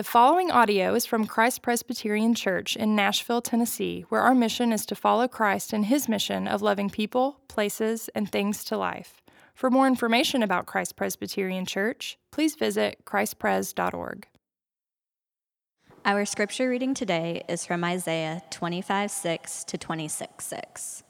The following audio is from Christ Presbyterian Church in Nashville, Tennessee, where our mission is to follow Christ in his mission of loving people, places, and things to life. For more information about Christ Presbyterian Church, please visit christpres.org. Our scripture reading today is from Isaiah 25 6 to 26 6.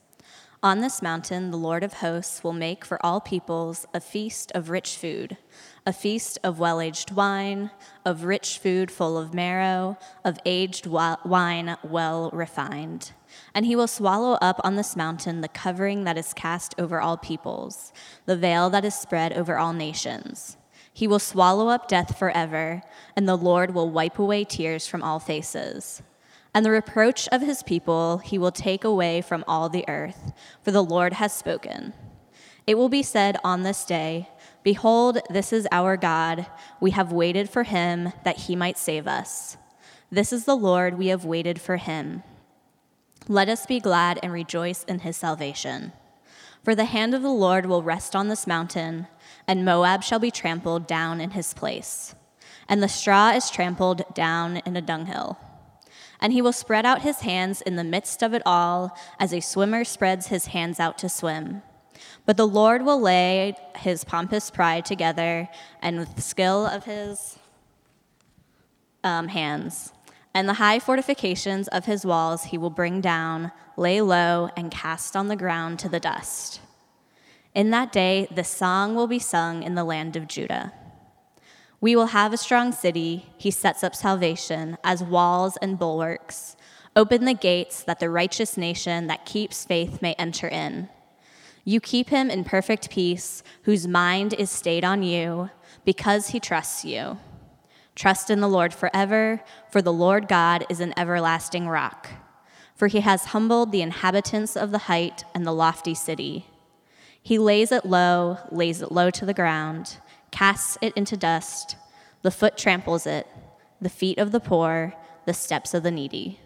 On this mountain, the Lord of hosts will make for all peoples a feast of rich food a feast of well aged wine, of rich food full of marrow, of aged wine well refined. And he will swallow up on this mountain the covering that is cast over all peoples, the veil that is spread over all nations. He will swallow up death forever, and the Lord will wipe away tears from all faces. And the reproach of his people he will take away from all the earth, for the Lord has spoken. It will be said on this day, Behold, this is our God. We have waited for him that he might save us. This is the Lord, we have waited for him. Let us be glad and rejoice in his salvation. For the hand of the Lord will rest on this mountain, and Moab shall be trampled down in his place, and the straw is trampled down in a dunghill. And he will spread out his hands in the midst of it all, as a swimmer spreads his hands out to swim. But the Lord will lay his pompous pride together and with the skill of his um, hands. And the high fortifications of his walls he will bring down, lay low, and cast on the ground to the dust. In that day, the song will be sung in the land of Judah. We will have a strong city. He sets up salvation as walls and bulwarks. Open the gates that the righteous nation that keeps faith may enter in. You keep him in perfect peace, whose mind is stayed on you, because he trusts you. Trust in the Lord forever, for the Lord God is an everlasting rock. For he has humbled the inhabitants of the height and the lofty city. He lays it low, lays it low to the ground, casts it into dust. The foot tramples it, the feet of the poor, the steps of the needy.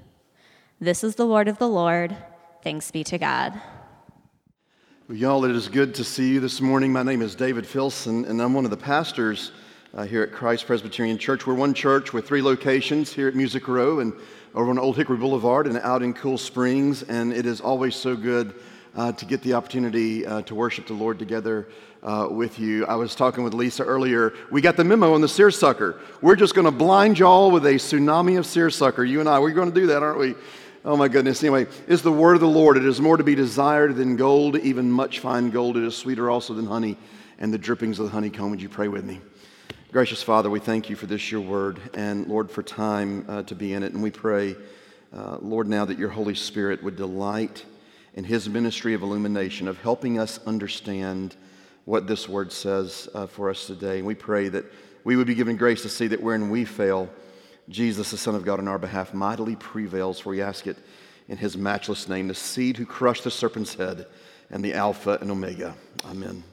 This is the word of the Lord. Thanks be to God. Well, y'all, it is good to see you this morning. My name is David Filson, and I'm one of the pastors uh, here at Christ Presbyterian Church. We're one church with three locations here at Music Row and over on Old Hickory Boulevard and out in Cool Springs. And it is always so good uh, to get the opportunity uh, to worship the Lord together uh, with you. I was talking with Lisa earlier. We got the memo on the seersucker. We're just going to blind y'all with a tsunami of seersucker. You and I, we're going to do that, aren't we? Oh my goodness. Anyway, it's the word of the Lord. It is more to be desired than gold, even much fine gold. It is sweeter also than honey and the drippings of the honeycomb. Would you pray with me? Gracious Father, we thank you for this, your word, and Lord, for time uh, to be in it. And we pray, uh, Lord, now that your Holy Spirit would delight in his ministry of illumination, of helping us understand what this word says uh, for us today. And we pray that we would be given grace to see that wherein we fail, Jesus, the Son of God, on our behalf, mightily prevails, for we ask it in his matchless name, the seed who crushed the serpent's head and the Alpha and Omega. Amen.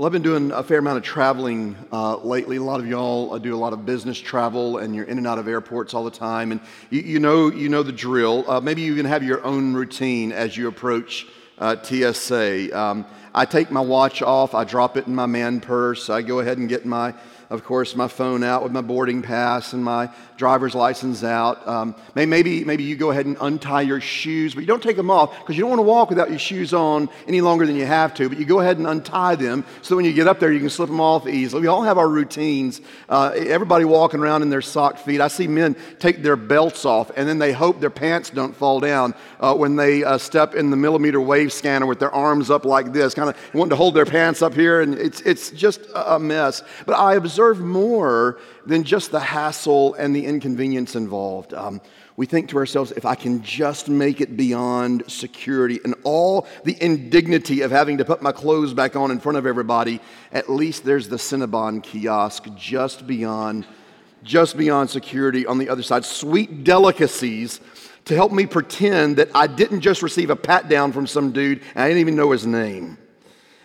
Well, I've been doing a fair amount of traveling uh, lately. A lot of y'all do a lot of business travel, and you're in and out of airports all the time. And you, you know, you know the drill. Uh, maybe you even have your own routine as you approach uh, TSA. Um, I take my watch off. I drop it in my man purse. I go ahead and get my of course, my phone out with my boarding pass and my driver's license out. Um, maybe, maybe you go ahead and untie your shoes, but you don't take them off because you don't want to walk without your shoes on any longer than you have to. But you go ahead and untie them so that when you get up there, you can slip them off easily. We all have our routines. Uh, everybody walking around in their socked feet. I see men take their belts off and then they hope their pants don't fall down uh, when they uh, step in the millimeter wave scanner with their arms up like this, kind of wanting to hold their pants up here, and it's, it's just a mess. But I observe deserve more than just the hassle and the inconvenience involved. Um, we think to ourselves, if I can just make it beyond security and all the indignity of having to put my clothes back on in front of everybody, at least there's the Cinnabon kiosk just beyond, just beyond security on the other side. Sweet delicacies to help me pretend that I didn't just receive a pat down from some dude and I didn't even know his name.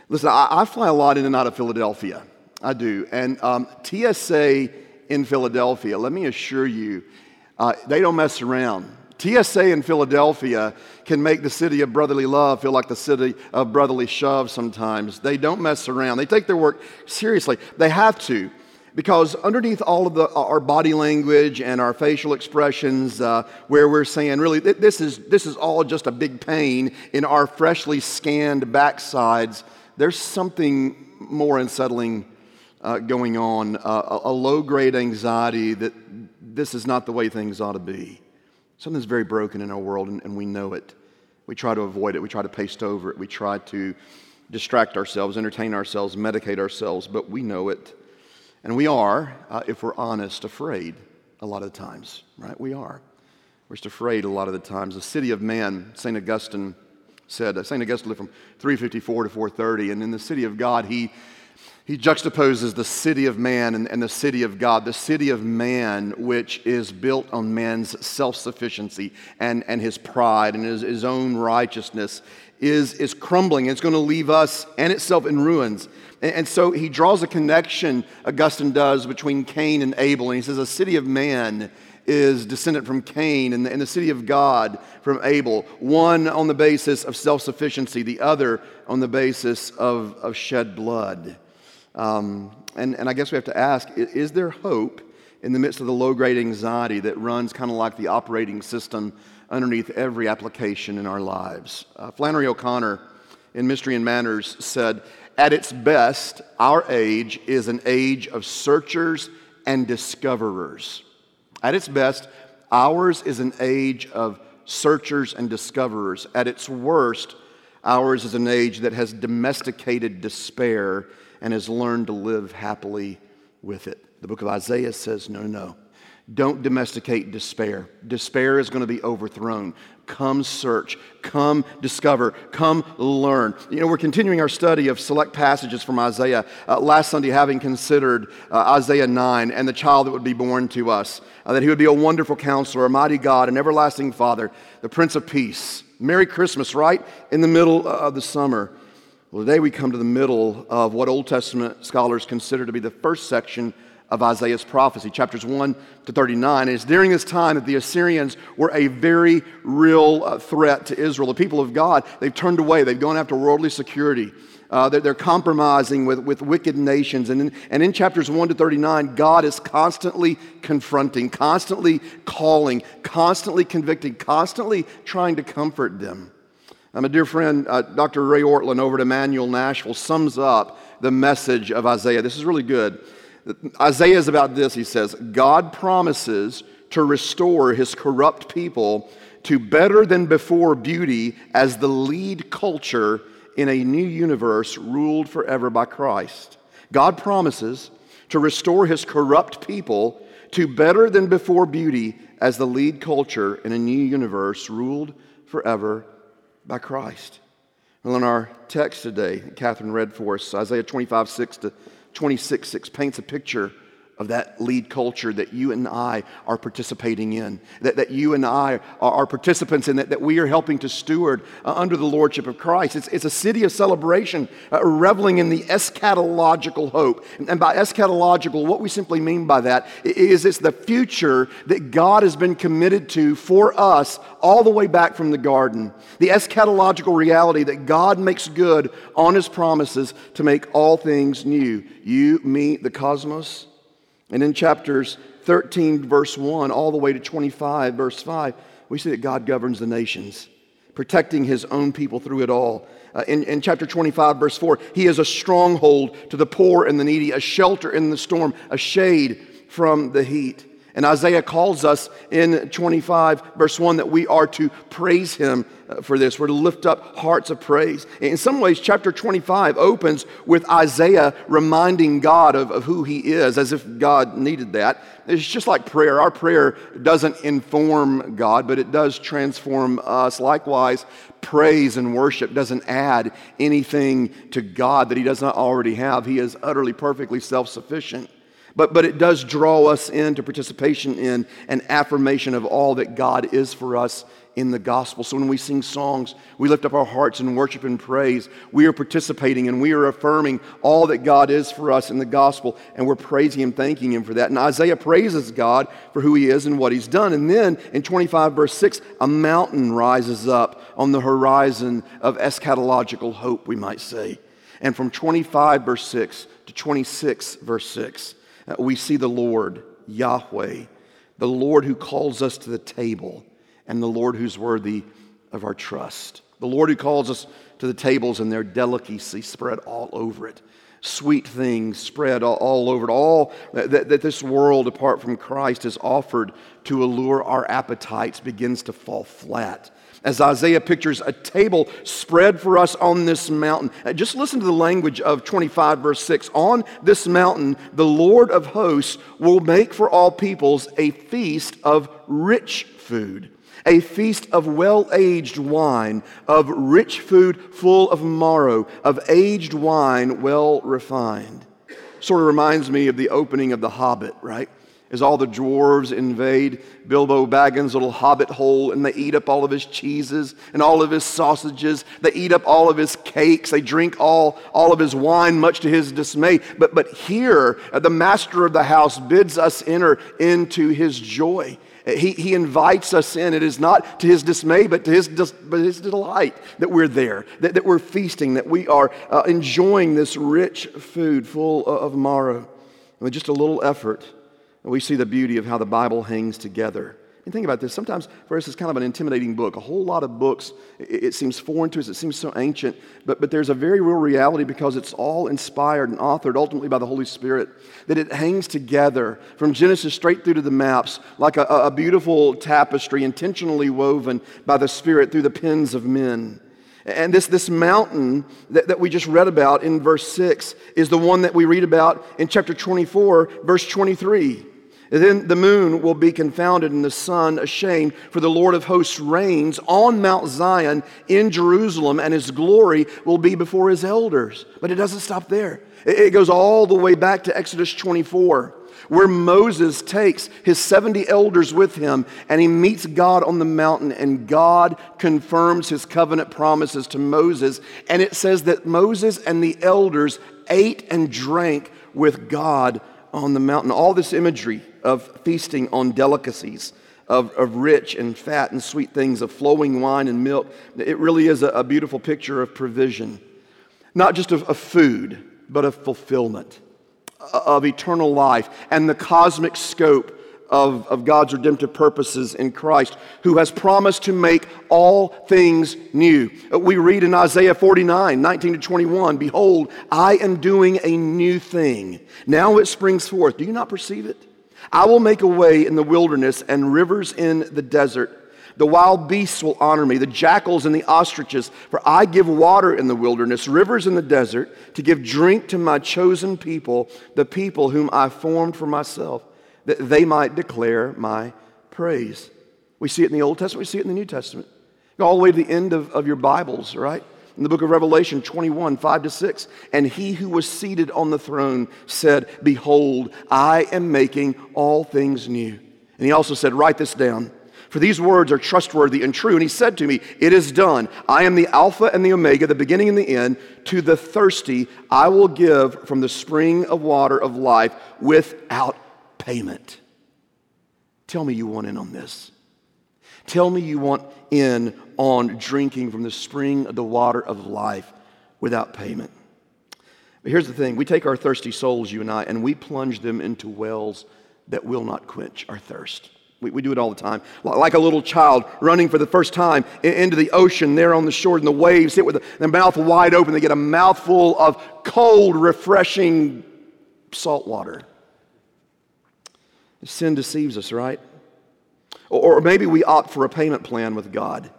Listen, I, I fly a lot in and out of Philadelphia. I do. And um, TSA in Philadelphia, let me assure you, uh, they don't mess around. TSA in Philadelphia can make the city of brotherly love feel like the city of brotherly shove sometimes. They don't mess around. They take their work seriously. They have to Because underneath all of the, our body language and our facial expressions, uh, where we're saying, really, this is, this is all just a big pain in our freshly scanned backsides, there's something more unsettling uh, going on, uh, a, low grade anxiety that this is not the way things ought to be. Something's very broken in our world, and, and we know it. We try to avoid it, we try to paste over it, we try to distract ourselves, entertain ourselves, medicate ourselves, but we know it. And we are, uh, if we're honest, afraid a lot of the times, right? We are. We're just afraid a lot of the times. The city of man, St. Augustine said, uh, St. Augustine lived from 354 to 430, and in the city of God, he, he juxtaposes the city of man and, and the city of God. The city of man, which is built on man's self sufficiency and, and his pride and his, his own righteousness, is, is crumbling. It's going to leave us and itself in ruins. And so he draws a connection, Augustine does, between Cain and Abel. And he says, A city of man is descendant from Cain, and the, and the city of God from Abel. One on the basis of self sufficiency, the other on the basis of, of shed blood. Um, and, and I guess we have to ask is there hope in the midst of the low grade anxiety that runs kind of like the operating system underneath every application in our lives? Uh, Flannery O'Connor in Mystery and Manners said, at its best, our age is an age of searchers and discoverers. At its best, ours is an age of searchers and discoverers. At its worst, ours is an age that has domesticated despair and has learned to live happily with it. The book of Isaiah says, no, no. Don't domesticate despair. Despair is going to be overthrown. Come search, come discover, come learn. You know, we're continuing our study of select passages from Isaiah. Uh, last Sunday, having considered uh, Isaiah 9 and the child that would be born to us, uh, that he would be a wonderful counselor, a mighty God, an everlasting Father, the Prince of Peace. Merry Christmas, right? In the middle of the summer. Well, today we come to the middle of what Old Testament scholars consider to be the first section of Isaiah's prophecy, chapters 1 to 39. And it's during this time that the Assyrians were a very real uh, threat to Israel. The people of God, they've turned away, they've gone after worldly security. Uh, they're, they're, compromising with, with wicked nations. And in, and in chapters 1 to 39, God is constantly confronting, constantly calling, constantly convicting, constantly trying to comfort them. My dear friend, uh, Dr. Ray Ortlund over at Immanuel Nashville sums up the message of Isaiah. This is really good. Isaiah is about this. He says, God promises to restore his corrupt people to better than before beauty as the lead culture in a new universe ruled forever by Christ. God promises to restore his corrupt people to better than before beauty as the lead culture in a new universe ruled forever by Christ. Well, in our text today, Catherine read for us Isaiah 25, 6 to 26 6 paints a picture of that lead culture that you and I are participating in, that, that you and I are, are participants in, that, that we are helping to steward uh, under the lordship of Christ. It's, it's a city of celebration, uh, reveling in the eschatological hope. And, and by eschatological, what we simply mean by that is it's the future that God has been committed to for us all the way back from the garden. The eschatological reality that God makes good on his promises to make all things new. You, me, the cosmos, and in chapters 13, verse 1, all the way to 25, verse 5, we see that God governs the nations, protecting his own people through it all. Uh, in, in chapter 25, verse 4, he is a stronghold to the poor and the needy, a shelter in the storm, a shade from the heat. And Isaiah calls us in 25, verse 1, that we are to praise him uh, for this. We're to lift up hearts of praise. In some ways, chapter 25 opens with Isaiah reminding God of, of who he is, as if God needed that. It's just like prayer. Our prayer doesn't inform God, but it does transform us. Likewise, praise and worship doesn't add anything to God that he does not already have. He is utterly, perfectly self sufficient. But, but it does draw us into participation in an affirmation of all that God is for us in the gospel. So when we sing songs, we lift up our hearts in worship and praise. We are participating and we are affirming all that God is for us in the gospel, and we're praising Him, thanking Him for that. And Isaiah praises God for who He is and what He's done. And then in 25, verse 6, a mountain rises up on the horizon of eschatological hope, we might say. And from 25, verse 6 to 26, verse 6, uh, Uh, we see the Lord, Yahweh, the Lord who calls us to the table, and the Lord who's worthy of our trust. The Lord who calls us to the tables and their delicacy spread all over it. Sweet things spread all, all over it. All that, that this world, apart from Christ, has offered to allure our appetites begins to fall flat as Isaiah pictures a table spread for us on this mountain. Uh, just listen to the language of 25, verse 6. On this mountain, the Lord of hosts will make for all peoples a feast of rich food a feast of well aged wine, of rich food full of marrow, of aged wine well refined. Sort of reminds me of the opening of The Hobbit, right? As all the dwarves invade Bilbo Baggins' little hobbit hole and they eat up all of his cheeses and all of his sausages. They eat up all of his cakes. They drink all, all of his wine, much to his dismay. But, but here, the master of the house bids us enter into his joy. He, he invites us in. It is not to his dismay, but to his, but his delight that we're there, that, that we're feasting, that we are uh, enjoying this rich food full of marrow. With just a little effort, we see the beauty of how the Bible hangs together. And think about this. Sometimes us, it's kind of an intimidating book. A whole lot of books, it, it, seems foreign to us, it seems so ancient. But, but there's a very real reality because it's all inspired and authored ultimately by the Holy Spirit, that it hangs together from Genesis straight through to the maps like a, a beautiful tapestry intentionally woven by the Spirit through the pens of men. And this, this mountain that, that we just read about in verse 6 is the one that we read about in chapter 24, verse 23. Then the moon will be confounded and the sun ashamed, for the Lord of hosts reigns on Mount Zion in Jerusalem, and his glory will be before his elders. But it doesn't stop there, it goes all the way back to Exodus 24, where Moses takes his 70 elders with him and he meets God on the mountain, and God confirms his covenant promises to Moses. And it says that Moses and the elders ate and drank with God on the mountain. All this imagery of feasting on delicacies, of, of rich and fat and sweet things, of flowing wine and milk. It really is a, a beautiful picture of provision, not just of, of food, but of fulfillment, of eternal life, and the cosmic scope of, of God's redemptive purposes in Christ, who has promised to make all things new. We read in Isaiah 49, 19 to 21, Behold, I am doing a new thing. Now it springs forth. Do you not perceive it? I will make a way in the wilderness and rivers in the desert. The wild beasts will honor me, the jackals and the ostriches, for I give water in the wilderness, rivers in the desert, to give drink to my chosen people, the people whom I formed for myself, that they might declare my praise. We see it in the Old Testament, we see it in the New Testament. All the way to the end of, of your Bibles, right? In the book of Revelation 21, 5 to 6. And he who was seated on the throne said, Behold, I am making all things new. And he also said, Write this down. For these words are trustworthy and true. And he said to me, It is done. I am the Alpha and the Omega, the beginning and the end. To the thirsty, I will give from the spring of water of life without payment. Tell me you want in on this. Tell me you want in on drinking from the spring of the water of life without payment. But here's the thing we take our thirsty souls, you and I, and we plunge them into wells that will not quench our thirst. We, we do it all the time. Like a little child running for the first time into the ocean there on the shore, and the waves hit with their mouth wide open. They get a mouthful of cold, refreshing salt water. Sin deceives us, right? Or maybe we opt for a payment plan with God.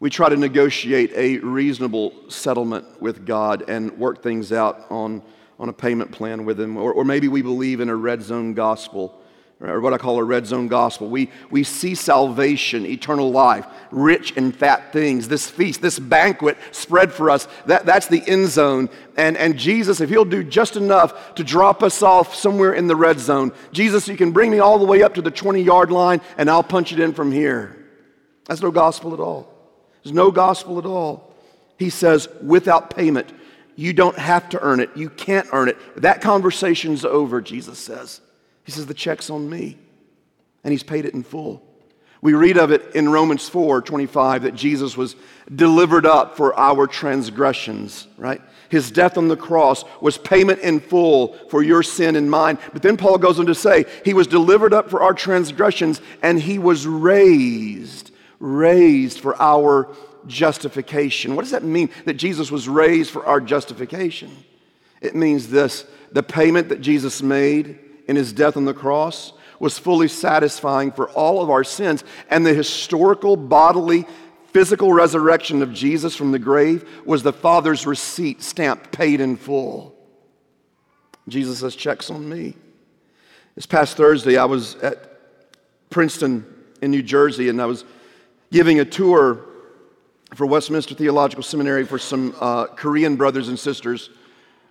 We try to negotiate a reasonable settlement with God and work things out on, on a payment plan with Him. Or, or maybe we believe in a red zone gospel or what I call a red zone gospel. We, we see salvation, eternal life, rich and fat things, this feast, this banquet spread for us. That, that's the end zone. And, and Jesus, if He'll do just enough to drop us off somewhere in the red zone, Jesus, you can bring me all the way up to the 20 yard line and I'll punch it in from here. That's no gospel at all. There's no gospel at all. He says, without payment. You don't have to earn it. You can't earn it. That conversation's over, Jesus says. He says, The check's on me. And he's paid it in full. We read of it in Romans 4 25 that Jesus was delivered up for our transgressions, right? His death on the cross was payment in full for your sin and mine. But then Paul goes on to say, He was delivered up for our transgressions and He was raised, raised for our justification. What does that mean that Jesus was raised for our justification? It means this the payment that Jesus made in His death on the cross was fully satisfying for all of our sins, and the historical bodily physical resurrection of Jesus from the grave was the Father's receipt stamped paid in full. Jesus says, checks on me. This past Thursday, I was at Princeton in New Jersey, and I was giving a tour for Westminster Theological Seminary for some uh, Korean brothers and sisters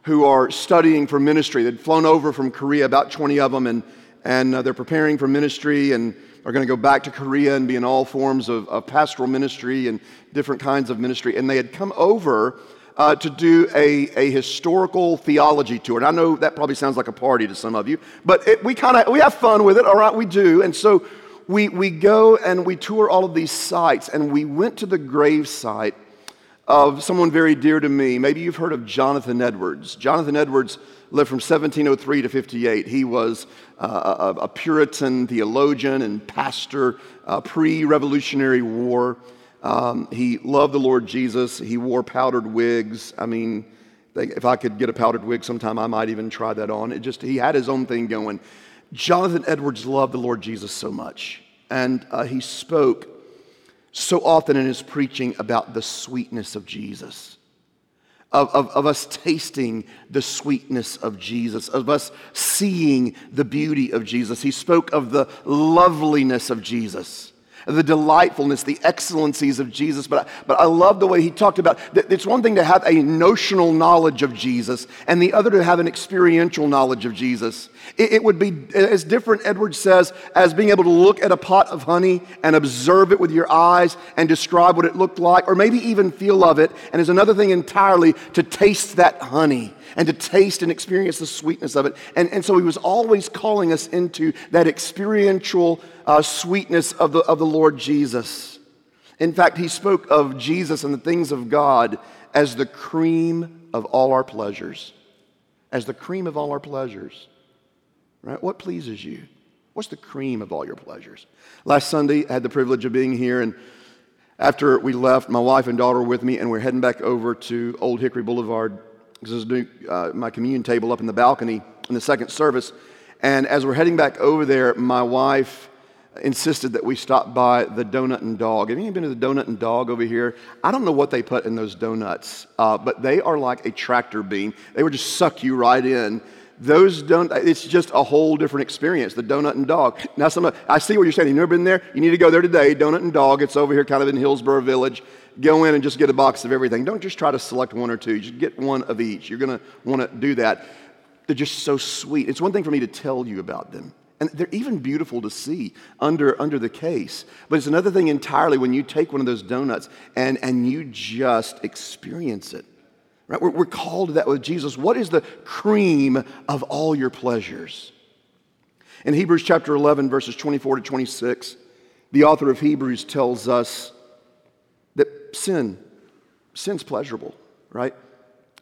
who are studying for ministry. They'd flown over from Korea, about 20 of them, and, and uh, they're preparing for ministry and are going to go back to Korea and be in all forms of, of pastoral ministry and different kinds of ministry. And they had come over uh, to do a, a historical theology tour. And I know that probably sounds like a party to some of you, but it, we kind of we have fun with it. All right, we do. And so we, we go and we tour all of these sites, and we went to the grave site of someone very dear to me. Maybe you've heard of Jonathan Edwards. Jonathan Edwards lived from 1703 to 58. He was uh, a, a, Puritan theologian and pastor uh, pre Revolutionary War. Um, he loved the Lord Jesus. He wore powdered wigs. I mean, if I could get a powdered wig sometime, I might even try that on. It just, he had his own thing going. Jonathan Edwards loved the Lord Jesus so much. And uh, he spoke so often in his preaching about the sweetness of Jesus of, of, of, us tasting the sweetness of Jesus, of us seeing the beauty of Jesus. He spoke of the loveliness of Jesus the delightfulness, the excellencies of Jesus. But, but I love the way he talked about that it's one thing to have a notional knowledge of Jesus, and the other to have an experiential knowledge of Jesus. It, it would be as different, Edward says, as being able to look at a pot of honey and observe it with your eyes and describe what it looked like, or maybe even feel of it. And is another thing entirely to taste that honey and to taste and experience the sweetness of it. And, and so he was always calling us into that experiential uh, sweetness of the, of the Lord Jesus. In fact, he spoke of Jesus and the things of God as the cream of all our pleasures. As the cream of all our pleasures. Right? What pleases you? What's the cream of all your pleasures? Last Sunday, I had the privilege of being here, and after we left, my wife and daughter were with me, and we're heading back over to Old Hickory Boulevard This is doing uh, my communion table up in the balcony in the second service. And as we're heading back over there, my wife insisted that we stop by the Donut and Dog. Have you been to the Donut and Dog over here? I don't know what they put in those donuts, uh, but they are like a tractor beam. They would just suck you right in. Those don't, it's just a whole different experience, the Donut and Dog. Now, some, I see what you're saying. You've never been there? You need to go there today, Donut and Dog. It's over here kind of in Hillsboro Village. Go in and just get a box of everything. Don't just try to select one or two. Just get one of each. You're going to want to do that. They're just so sweet. It's one thing for me to tell you about them. And they're even beautiful to see under, under the case. But it's another thing entirely when you take one of those donuts and, and you just experience it. Right? We're, we're called to that with Jesus. What is the cream of all your pleasures? In Hebrews chapter 11, verses 24 to 26, the author of Hebrews tells us that sin, sin's pleasurable, right?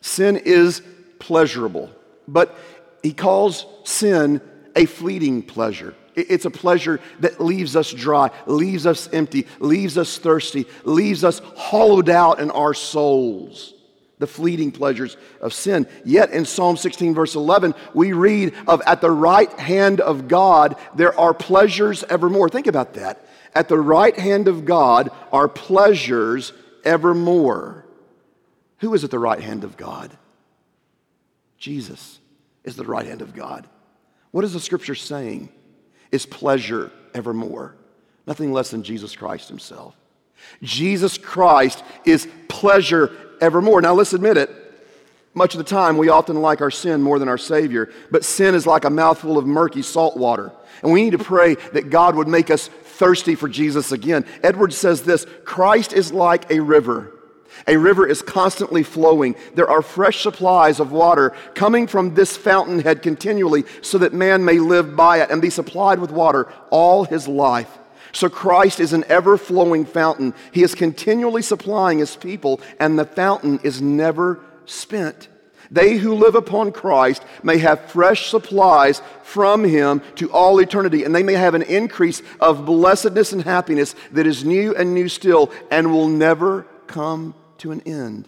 Sin is pleasurable, but he calls sin a fleeting pleasure. It's a pleasure that leaves us dry, leaves us empty, leaves us thirsty, leaves us hollowed out in our souls. The fleeting pleasures of sin. Yet in Psalm 16, verse 11, we read of at the right hand of God there are pleasures evermore. Think about that. At the right hand of God are pleasures evermore. Who is at the right hand of God? Jesus is the right hand of God. What is the scripture saying? Is pleasure evermore. Nothing less than Jesus Christ himself. Jesus Christ is pleasure evermore. Now let's admit it. Much of the time, we often like our sin more than our Savior, but sin is like a mouthful of murky salt water. And we need to pray that God would make us thirsty for Jesus again. Edwards says this Christ is like a river a river is constantly flowing. There are fresh supplies of water coming from this fountainhead continually so that man may live by it and be supplied with water all his life. So Christ is an ever flowing fountain. He is continually supplying his people, and the fountain is never spent. They who live upon Christ may have fresh supplies from him to all eternity, and they may have an increase of blessedness and happiness that is new and new still and will never come to an end.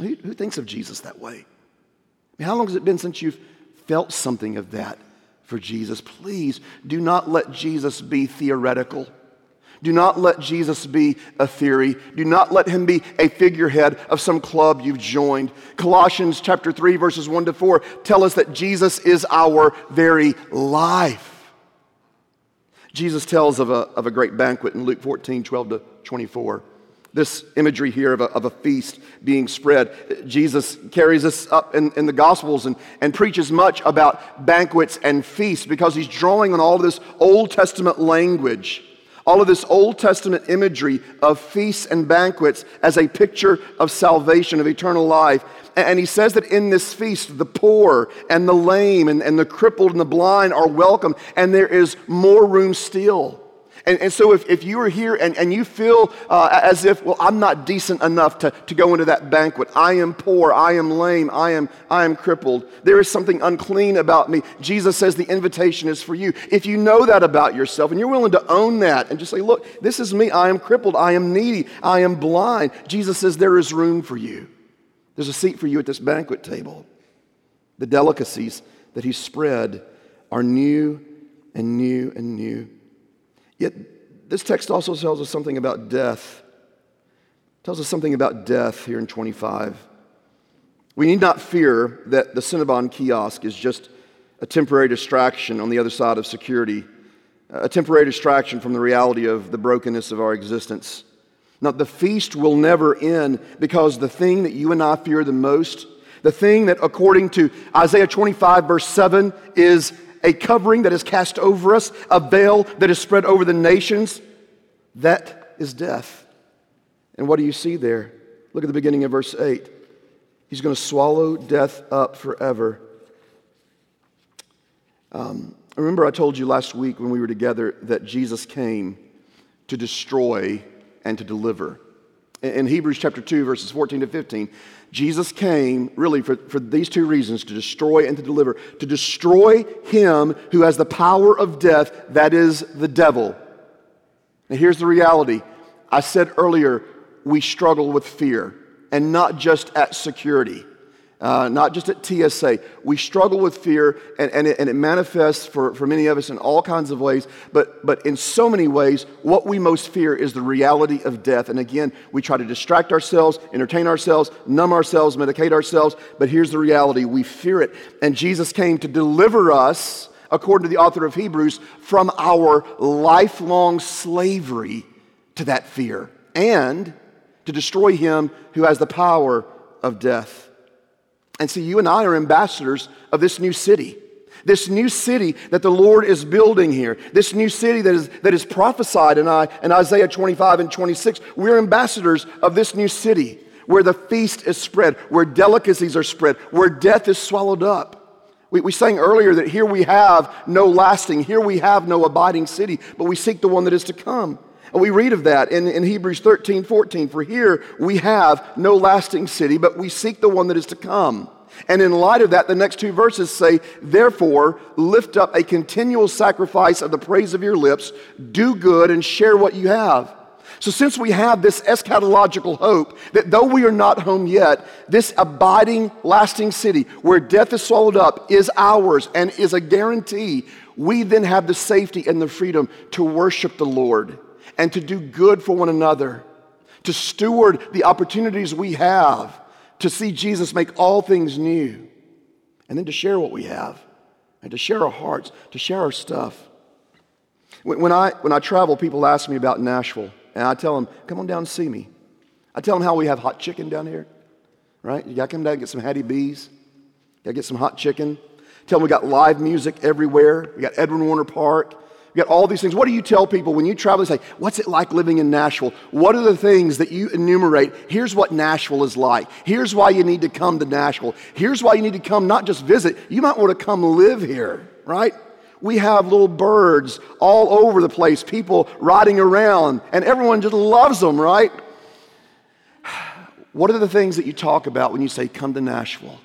Who, who thinks of Jesus that way? I mean, how long has it been since you've felt something of that for Jesus? Please do not let Jesus be theoretical. Do not let Jesus be a theory. Do not let him be a figurehead of some club you've joined. Colossians chapter 3 verses 1 to 4 tell us that Jesus is our very life. Jesus tells of a, of a great banquet in Luke 14, 12 to 24. This imagery here of a, of a feast being spread. Jesus carries this up in, in the Gospels and, and preaches much about banquets and feasts because he's drawing on all of this Old Testament language all of this Old Testament imagery of feasts and banquets as a picture of salvation, of eternal life. And he says that in this feast, the poor and the lame and, and the crippled and the blind are welcome, and there is more room still. And, and so, if, if you are here and, and you feel uh, as if, well, I'm not decent enough to, to go into that banquet, I am poor, I am lame, I am, I am crippled, there is something unclean about me. Jesus says the invitation is for you. If you know that about yourself and you're willing to own that and just say, look, this is me, I am crippled, I am needy, I am blind, Jesus says there is room for you. There's a seat for you at this banquet table. The delicacies that he spread are new and new and new. Yet, this text also tells us something about death. It tells us something about death here in 25. We need not fear that the Cinnabon kiosk is just a temporary distraction on the other side of security, a temporary distraction from the reality of the brokenness of our existence. Now, the feast will never end because the thing that you and I fear the most, the thing that, according to Isaiah 25, verse 7, is a covering that is cast over us, a veil that is spread over the nations. That is death. And what do you see there? Look at the beginning of verse 8. He's going to swallow death up forever. Um, remember, I told you last week when we were together that Jesus came to destroy and to deliver. In Hebrews chapter 2, verses 14 to 15, Jesus came really for, for these two reasons to destroy and to deliver. To destroy him who has the power of death, that is the devil. Now, here's the reality I said earlier, we struggle with fear, and not just at security uh, not just at TSA. We struggle with fear, and, and, it, and it manifests for, for many of us in all kinds of ways, but, but in so many ways, what we most fear is the reality of death. And again, we try to distract ourselves, entertain ourselves, numb ourselves, medicate ourselves, but here's the reality we fear it. And Jesus came to deliver us, according to the author of Hebrews, from our lifelong slavery to that fear and to destroy him who has the power of death. And so you and I are ambassadors of this new city. This new city that the Lord is building here, this new city that is, that is prophesied in, I, in Isaiah 25 and 26, we're ambassadors of this new city where the feast is spread, where delicacies are spread, where death is swallowed up. We, we sang earlier that here we have no lasting, here we have no abiding city, but we seek the one that is to come. And we read of that in, in Hebrews 13, 14. For here we have no lasting city, but we seek the one that is to come. And in light of that, the next two verses say, Therefore, lift up a continual sacrifice of the praise of your lips, do good, and share what you have. So, since we have this eschatological hope that though we are not home yet, this abiding, lasting city where death is swallowed up is ours and is a guarantee, we then have the safety and the freedom to worship the Lord and to do good for one another, to steward the opportunities we have to see Jesus make all things new, and then to share what we have, and to share our hearts, to share our stuff. When I, when I travel, people ask me about Nashville, and I tell them, come on down and see me. I tell them how we have hot chicken down here, right? You got to come down and get some Hattie B's. Got to get some hot chicken. Tell them we got live music everywhere. We got Edwin Warner Park. You got all these things. What do you tell people when you travel? They say, What's it like living in Nashville? What are the things that you enumerate? Here's what Nashville is like. Here's why you need to come to Nashville. Here's why you need to come, not just visit, you might want to come live here, right? We have little birds all over the place, people riding around, and everyone just loves them, right? What are the things that you talk about when you say, Come to Nashville?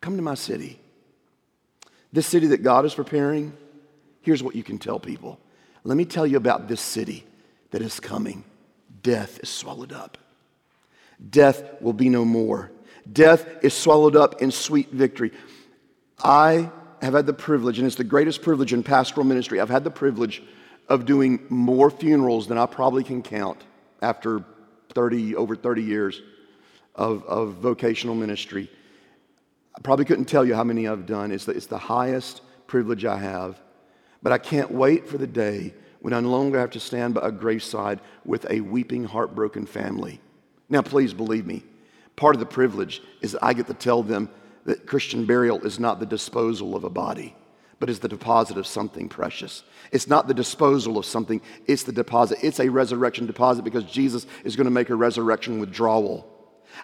Come to my city. This city that God is preparing, here's what you can tell people. Let me tell you about this city that is coming. Death is swallowed up. Death will be no more. Death is swallowed up in sweet victory. I have had the privilege, and it's the greatest privilege in pastoral ministry, I've had the privilege of doing more funerals than I probably can count after 30, over 30 years of, of vocational ministry. I probably couldn't tell you how many I've done. It's the, it's the highest privilege I have. But I can't wait for the day when I no longer have to stand by a graveside with a weeping, heartbroken family. Now, please believe me, part of the privilege is that I get to tell them that Christian burial is not the disposal of a body, but is the deposit of something precious. It's not the disposal of something, it's the deposit. It's a resurrection deposit because Jesus is going to make a resurrection withdrawal.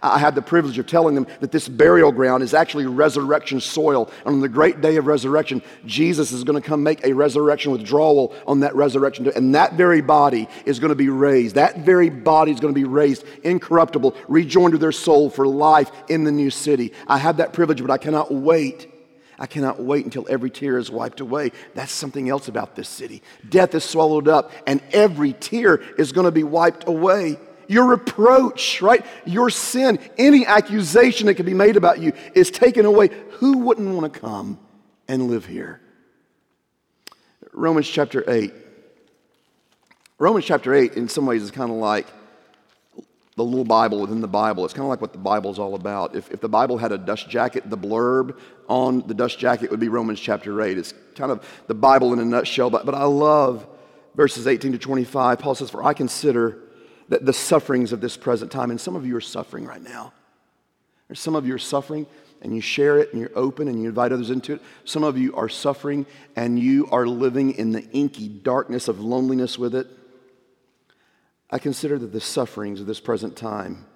I had the privilege of telling them that this burial ground is actually resurrection soil. And on the great day of resurrection, Jesus is going to come make a resurrection withdrawal on that resurrection. Day. And that very body is going to be raised. That very body is going to be raised incorruptible, rejoined to their soul for life in the new city. I have that privilege, but I cannot wait. I cannot wait until every tear is wiped away. That's something else about this city. Death is swallowed up, and every tear is going to be wiped away your reproach, right? Your sin, any accusation that can be made about you is taken away. Who wouldn't want to come and live here? Romans chapter 8. Romans chapter 8, in some ways, is kind of like the little Bible within the Bible. It's kind of like what the Bible is all about. If, if the Bible had a dust jacket, the blurb on the dust jacket would be Romans chapter 8. It's kind of the Bible in a nutshell. But, but I love verses 18 to 25. Paul says, For I consider the, the sufferings of this present time. And some of you are suffering right now. There's some of you are suffering and you share it and you're open and you invite others into it. Some of you are suffering and you are living in the inky darkness of loneliness with it. I consider that the sufferings of this present time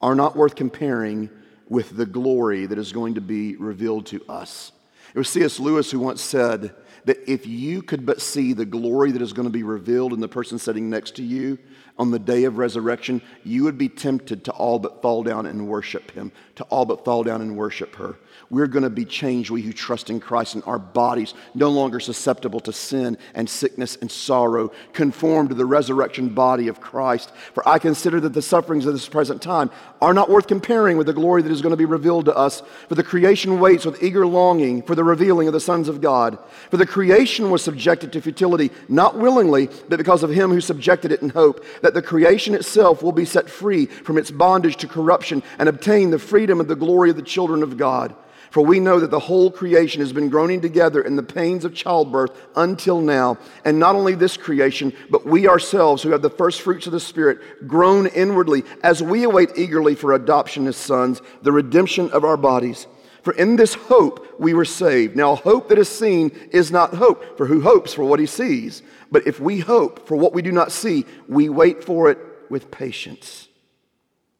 are not worth comparing with the glory that is going to be revealed to us. It was C.S. Lewis who once said that if you could but see the glory that is going to be revealed in the person sitting next to you, on the day of resurrection, you would be tempted to all but fall down and worship him, to all but fall down and worship her. We're going to be changed, we who trust in Christ, and our bodies no longer susceptible to sin and sickness and sorrow, conformed to the resurrection body of Christ. For I consider that the sufferings of this present time are not worth comparing with the glory that is going to be revealed to us. For the creation waits with eager longing for the revealing of the sons of God. For the creation was subjected to futility, not willingly, but because of him who subjected it in hope, that the creation itself will be set free from its bondage to corruption and obtain the freedom and the glory of the children of God. For we know that the whole creation has been groaning together in the pains of childbirth until now. And not only this creation, but we ourselves, who have the first fruits of the Spirit, groan inwardly as we await eagerly for adoption as sons, the redemption of our bodies. For in this hope we were saved. Now, hope that is seen is not hope, for who hopes for what he sees? But if we hope for what we do not see, we wait for it with patience.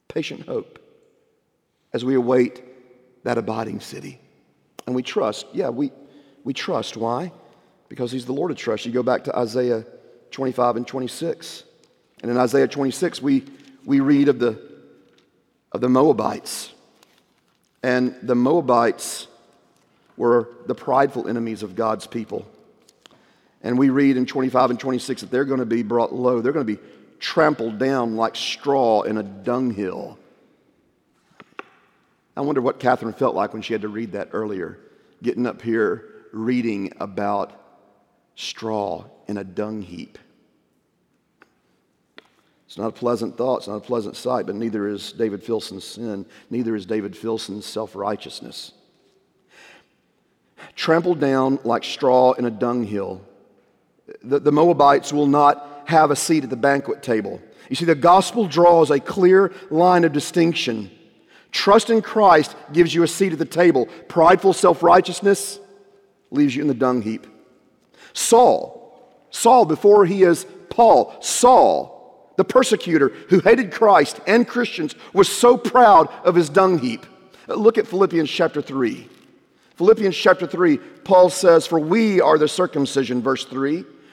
Patient hope as we await that abiding city. And we trust, yeah, we, we trust. Why? Because He's the Lord of trust. You go back to Isaiah 25 and 26. And in Isaiah 26, we, we read of the, of the Moabites. And the Moabites were the prideful enemies of God's people. And we read in 25 and 26 that they're going to be brought low. They're going to be trampled down like straw in a dunghill. I wonder what Catherine felt like when she had to read that earlier, getting up here reading about straw in a dung heap. It's not a pleasant thought, it's not a pleasant sight, but neither is David Filson's sin, neither is David Filson's self righteousness. Trampled down like straw in a dunghill. The, the Moabites will not have a seat at the banquet table. You see, the gospel draws a clear line of distinction Trust in Christ gives you a seat at the table. Prideful self righteousness leaves you in the dung heap. Saul, Saul, before he is Paul, Saul, the persecutor who hated Christ and Christians, was so proud of his dung heap. Look at Philippians chapter 3. Philippians chapter 3, Paul says, For we are the circumcision, verse 3.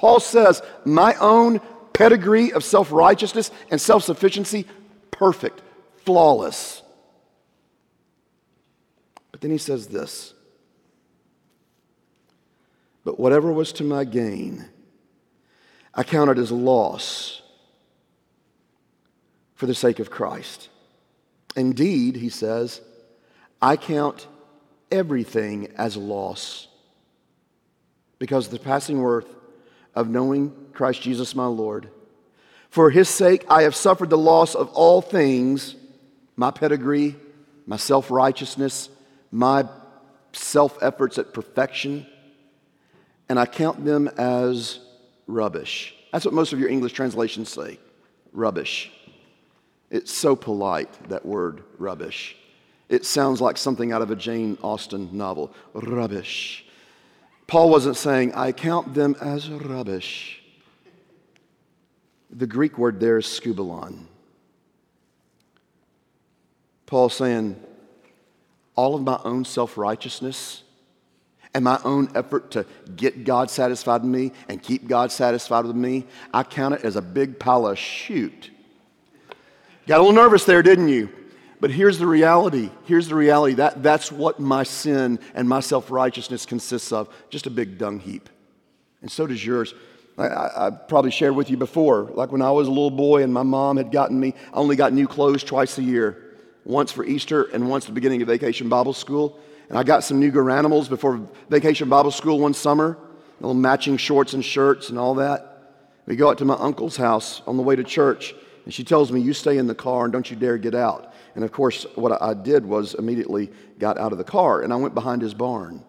Paul says, My own pedigree of self righteousness and self sufficiency, perfect, flawless. But then he says this But whatever was to my gain, I counted as loss for the sake of Christ. Indeed, he says, I count everything as loss because the passing worth of knowing Christ Jesus my Lord. For his sake, I have suffered the loss of all things my pedigree, my self righteousness, my self efforts at perfection, and I count them as rubbish. That's what most of your English translations say rubbish. It's so polite, that word, rubbish. It sounds like something out of a Jane Austen novel. Rubbish. Paul wasn't saying, I count them as rubbish. The Greek word there is skubalon. Paul's saying, all of my own self righteousness and my own effort to get God satisfied with me and keep God satisfied with me, I count it as a big pile of shoot. Got a little nervous there, didn't you? But here's the reality. Here's the reality. That, that's what my sin and my self righteousness consists of just a big dung heap. And so does yours. I, I, probably shared with you before, like when I was a little boy and my mom had gotten me, I only got new clothes twice a year once for Easter and once the beginning of vacation Bible school. And I got some new Garanimals before vacation Bible school one summer, little matching shorts and shirts and all that. We go out to my uncle's house on the way to church, and she tells me, You stay in the car and don't you dare get out. And of course, what I did was immediately got out of the car and I went behind his barn.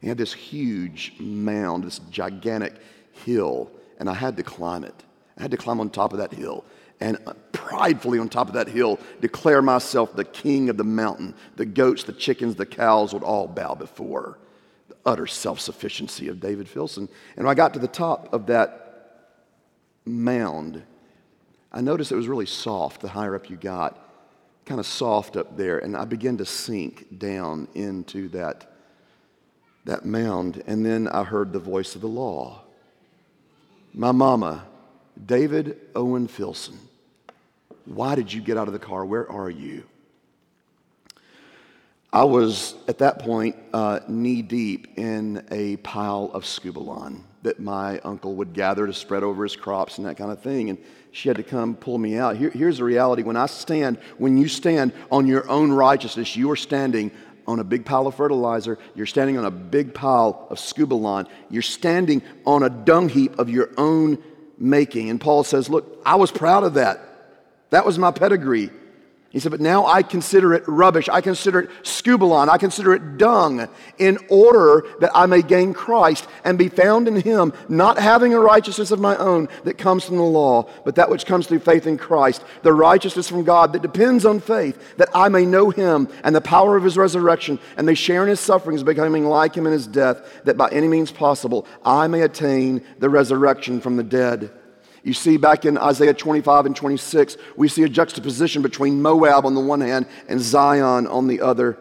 He had this huge mound, this gigantic hill, and I had to climb it. I had to climb on top of that hill and uh, pridefully on top of that hill declare myself the king of the mountain. The goats, the chickens, the cows would all bow before the utter self sufficiency of David Filson. And when I got to the top of that mound, I noticed it was really soft the higher up you got, kind of soft up there. And I began to sink down into that, that mound. And then I heard the voice of the law. My mama, David Owen Filson why did you get out of the car? Where are you? I was at that point uh, knee deep in a pile of skubalon that my uncle would gather to spread over his crops and that kind of thing. And she had to come pull me out. Here, here's the reality when I stand, when you stand on your own righteousness, you are standing on a big pile of fertilizer. You're standing on a big pile of skubalon. You're standing on a dung heap of your own making. And Paul says, Look, I was proud of that. That was my pedigree. He said, But now I consider it rubbish. I consider it skubalon. I consider it dung in order that I may gain Christ and be found in Him, not having a righteousness of my own that comes from the law, but that which comes through faith in Christ, the righteousness from God that depends on faith, that I may know Him and the power of His resurrection and may share in His sufferings, becoming like Him in His death, that by any means possible I may attain the resurrection from the dead. You see, back in Isaiah 25 and 26, we see a juxtaposition between Moab on the one hand and Zion on the other.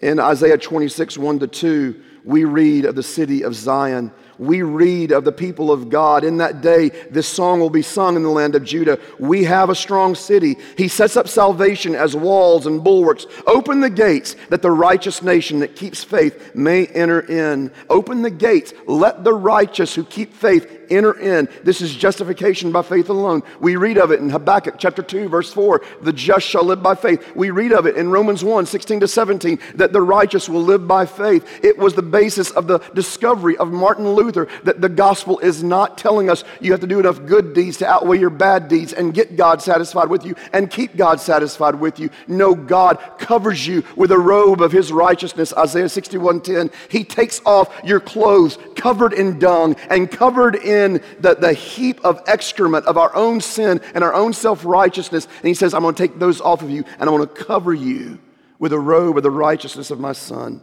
In Isaiah 26, 1 to 2, we read of the city of Zion we read of the people of God. In that day, this song will be sung in the land of Judah. We have a strong city. He sets up salvation as walls and bulwarks. Open the gates that the righteous nation that keeps faith may enter in. Open the gates. Let the righteous who keep faith enter in. This is justification by faith alone. We read of it in Habakkuk chapter 2, verse 4. The just shall live by faith. We read of it in Romans 1, 16 to 17, that the righteous will live by faith. It was the basis of the discovery of Martin Luther Luther that the gospel is not telling us you have to do enough good deeds to outweigh your bad deeds and get God satisfied with you and keep God satisfied with you. No, God covers you with a robe of his righteousness. Isaiah 61:10. He takes off your clothes covered in dung and covered in the, the heap of excrement of our own sin and our own self-righteousness. And he says, I'm going to take those off of you and I'm going to cover you with a robe of the righteousness of my son.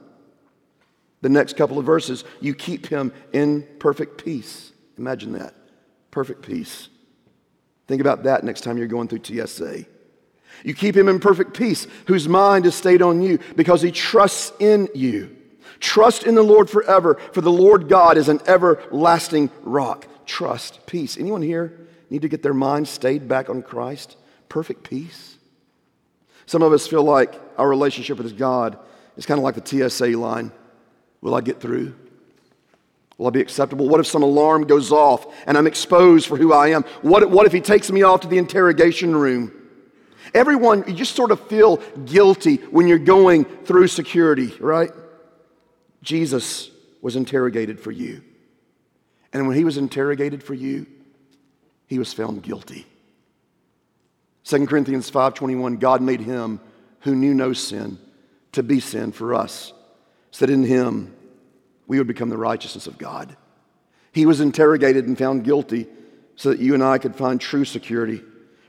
The next couple of verses, you keep him in perfect peace. Imagine that. Perfect peace. Think about that next time you're going through TSA. You keep him in perfect peace, whose mind is stayed on you because he trusts in you. Trust in the Lord forever, for the Lord God is an everlasting rock. Trust, peace. Anyone here need to get their mind stayed back on Christ? Perfect peace. Some of us feel like our relationship with God is kind of like the TSA line. Will I get through? Will I be acceptable? What if some alarm goes off and I'm exposed for who I am? What, what if he takes me off to the interrogation room? Everyone, you just sort of feel guilty when you're going through security, right? Jesus was interrogated for you. And when he was interrogated for you, he was found guilty. 2 Corinthians 5:21 God made him who knew no sin to be sin for us so that in him we would become the righteousness of God. He was interrogated and found guilty so that you and I could find true security.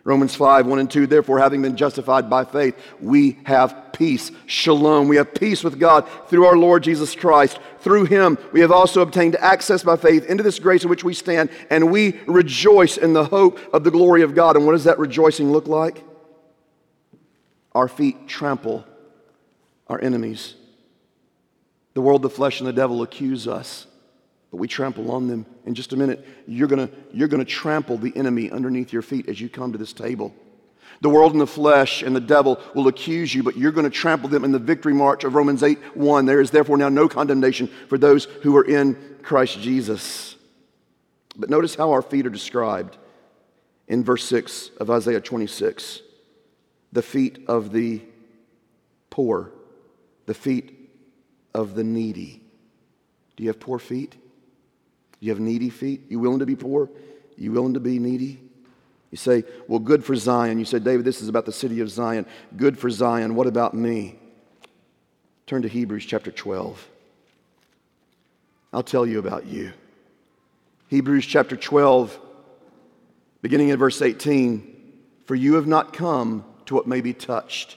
Romans 5, 1 and 2, therefore, having been justified by faith, we have peace, shalom. We have peace with God through our Lord Jesus Christ. Through him, we have also obtained access by faith into this grace in which we stand, and we rejoice in the hope of the glory of God. And what does that rejoicing look like? Our feet trample our enemies. The world, the flesh, and the devil accuse us but we trample on them. In just a minute, you're going you're going to trample the enemy underneath your feet as you come to this table. The world and the flesh and the devil will accuse you, but you're going to trample them in the victory march of Romans 8 1. There is therefore now no condemnation for those who are in Christ Jesus. But notice how our feet are described in verse 6 of Isaiah 26 the feet of the poor, the feet of the needy. Do you have poor feet? Do you have needy feet? You willing to be poor? You willing to be needy? You say, well, good for Zion. You say, David, this is about the city of Zion. Good for Zion. What about me? Turn to Hebrews chapter 12. I'll tell you about you. Hebrews chapter 12, beginning in verse 18. For you have not come to what may be touched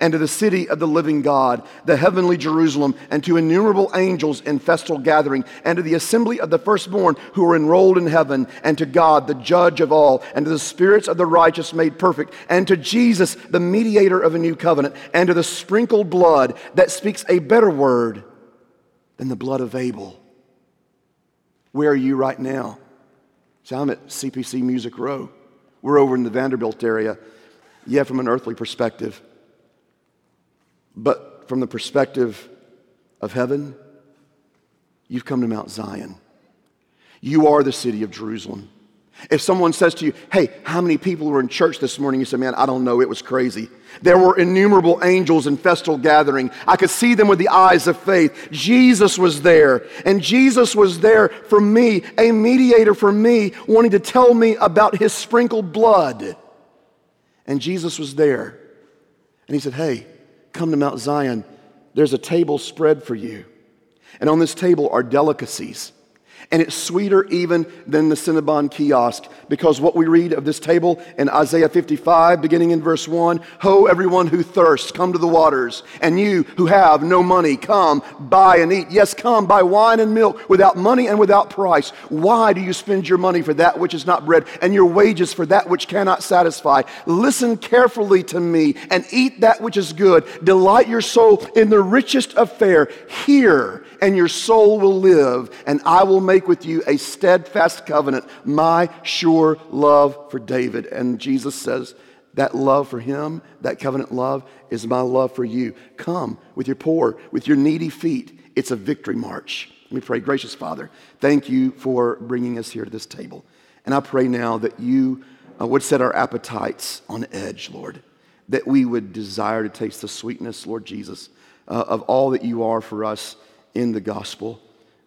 and to the city of the living God, the heavenly Jerusalem, and to innumerable angels in festal gathering, and to the assembly of the firstborn who are enrolled in heaven, and to God, the judge of all, and to the spirits of the righteous made perfect, and to Jesus, the mediator of a new covenant, and to the sprinkled blood that speaks a better word than the blood of Abel. Where are you right now? So I'm at CPC Music Row. We're over in the Vanderbilt area. Yeah, from an earthly perspective. But from the perspective of heaven, you've come to Mount Zion. You are the city of Jerusalem. If someone says to you, Hey, how many people were in church this morning? You say, Man, I don't know. It was crazy. There were innumerable angels in festal gathering. I could see them with the eyes of faith. Jesus was there. And Jesus was there for me, a mediator for me, wanting to tell me about his sprinkled blood. And Jesus was there. And he said, Hey, come to Mount Zion, there's a table spread for you. And on this table are delicacies and it's sweeter even than the Cinnabon kiosk because what we read of this table in Isaiah 55, beginning in verse 1 Ho, everyone who thirsts, come to the waters. And you who have no money, come, buy and eat. Yes, come, buy wine and milk without money and without price. Why do you spend your money for that which is not bread and your wages for that which cannot satisfy? Listen carefully to me and eat that which is good. Delight your soul in the richest of fare. Hear, and your soul will live, and I will make with you a steadfast covenant, my sure love for David. And Jesus says, That love for him, that covenant love, is my love for you. Come with your poor, with your needy feet. It's a victory march. Let me pray. Gracious Father, thank you for bringing us here to this table. And I pray now that you uh, would set our appetites on edge, Lord, that we would desire to taste the sweetness, Lord Jesus, uh, of all that you are for us in the gospel.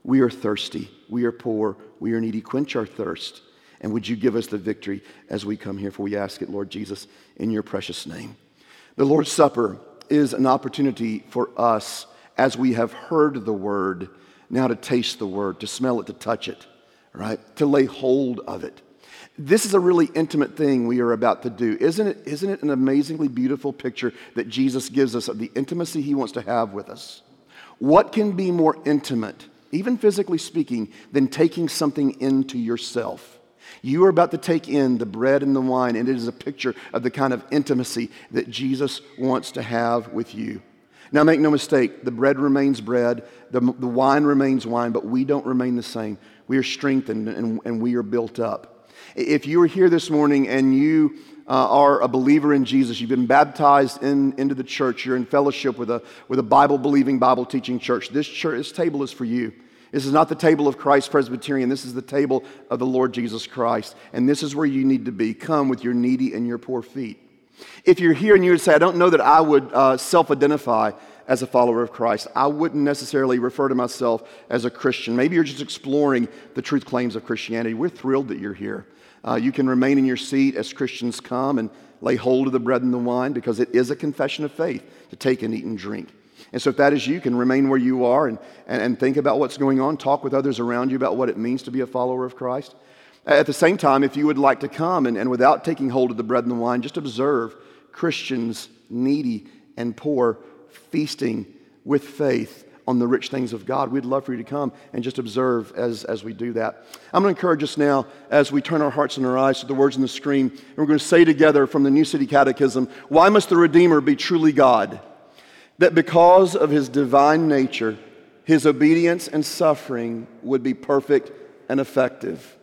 We are thirsty. We are poor. We are needy. Quench our thirst. And would you give us the victory as we come here? For we ask it, Lord Jesus, in your precious name. The Lord's Supper is an opportunity for us as we have heard the word, now to taste the word, to smell it, to touch it, right? To lay hold of it. This is a really intimate thing we are about to do. Isn't it, isn't it an amazingly beautiful picture that Jesus gives us of the intimacy he wants to have with us? What can be more intimate, even physically speaking, than taking something into yourself? You are about to take in the bread and the wine, and it is a picture of the kind of intimacy that Jesus wants to have with you. Now, make no mistake, the bread remains bread, the, the wine remains wine, but we don't remain the same. We are strengthened and, and we are built up. If you are here this morning and you uh, are a believer in Jesus, you've been baptized in, into the church, you're in fellowship with a, with a Bible believing, Bible teaching church, this, church, this table is for you. This is not the table of Christ Presbyterian. This is the table of the Lord Jesus Christ. And this is where you need to be. Come with your needy and your poor feet. If you're here and you would say, I don't know that I would uh, self identify as a follower of Christ, I wouldn't necessarily refer to myself as a Christian. Maybe you're just exploring the truth claims of Christianity. We're thrilled that you're here. Uh, you can remain in your seat as Christians come and lay hold of the bread and the wine because it is a confession of faith to take and eat and drink. And so, if that is you, you can remain where you are and, and, and think about what's going on, talk with others around you about what it means to be a follower of Christ. At the same time, if you would like to come and, and without taking hold of the bread and the wine, just observe Christians, needy and poor, feasting with faith on the rich things of God. We'd love for you to come and just observe as, as we do that. I'm going to encourage us now as we turn our hearts and our eyes to the words on the screen. And we're going to say together from the New City Catechism Why must the Redeemer be truly God? that because of his divine nature, his obedience and suffering would be perfect and effective.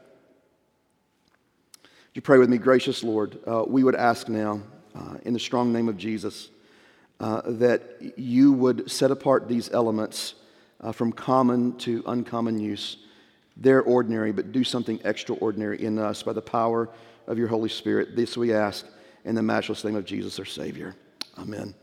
You pray with me, gracious Lord? Uh, we would ask now, uh, in the strong name of Jesus, uh, that you would set apart these elements uh, from common to uncommon use. They're ordinary, but do something extraordinary in us by the power of your Holy Spirit. This we ask in the matchless name of Jesus, our Savior. Amen.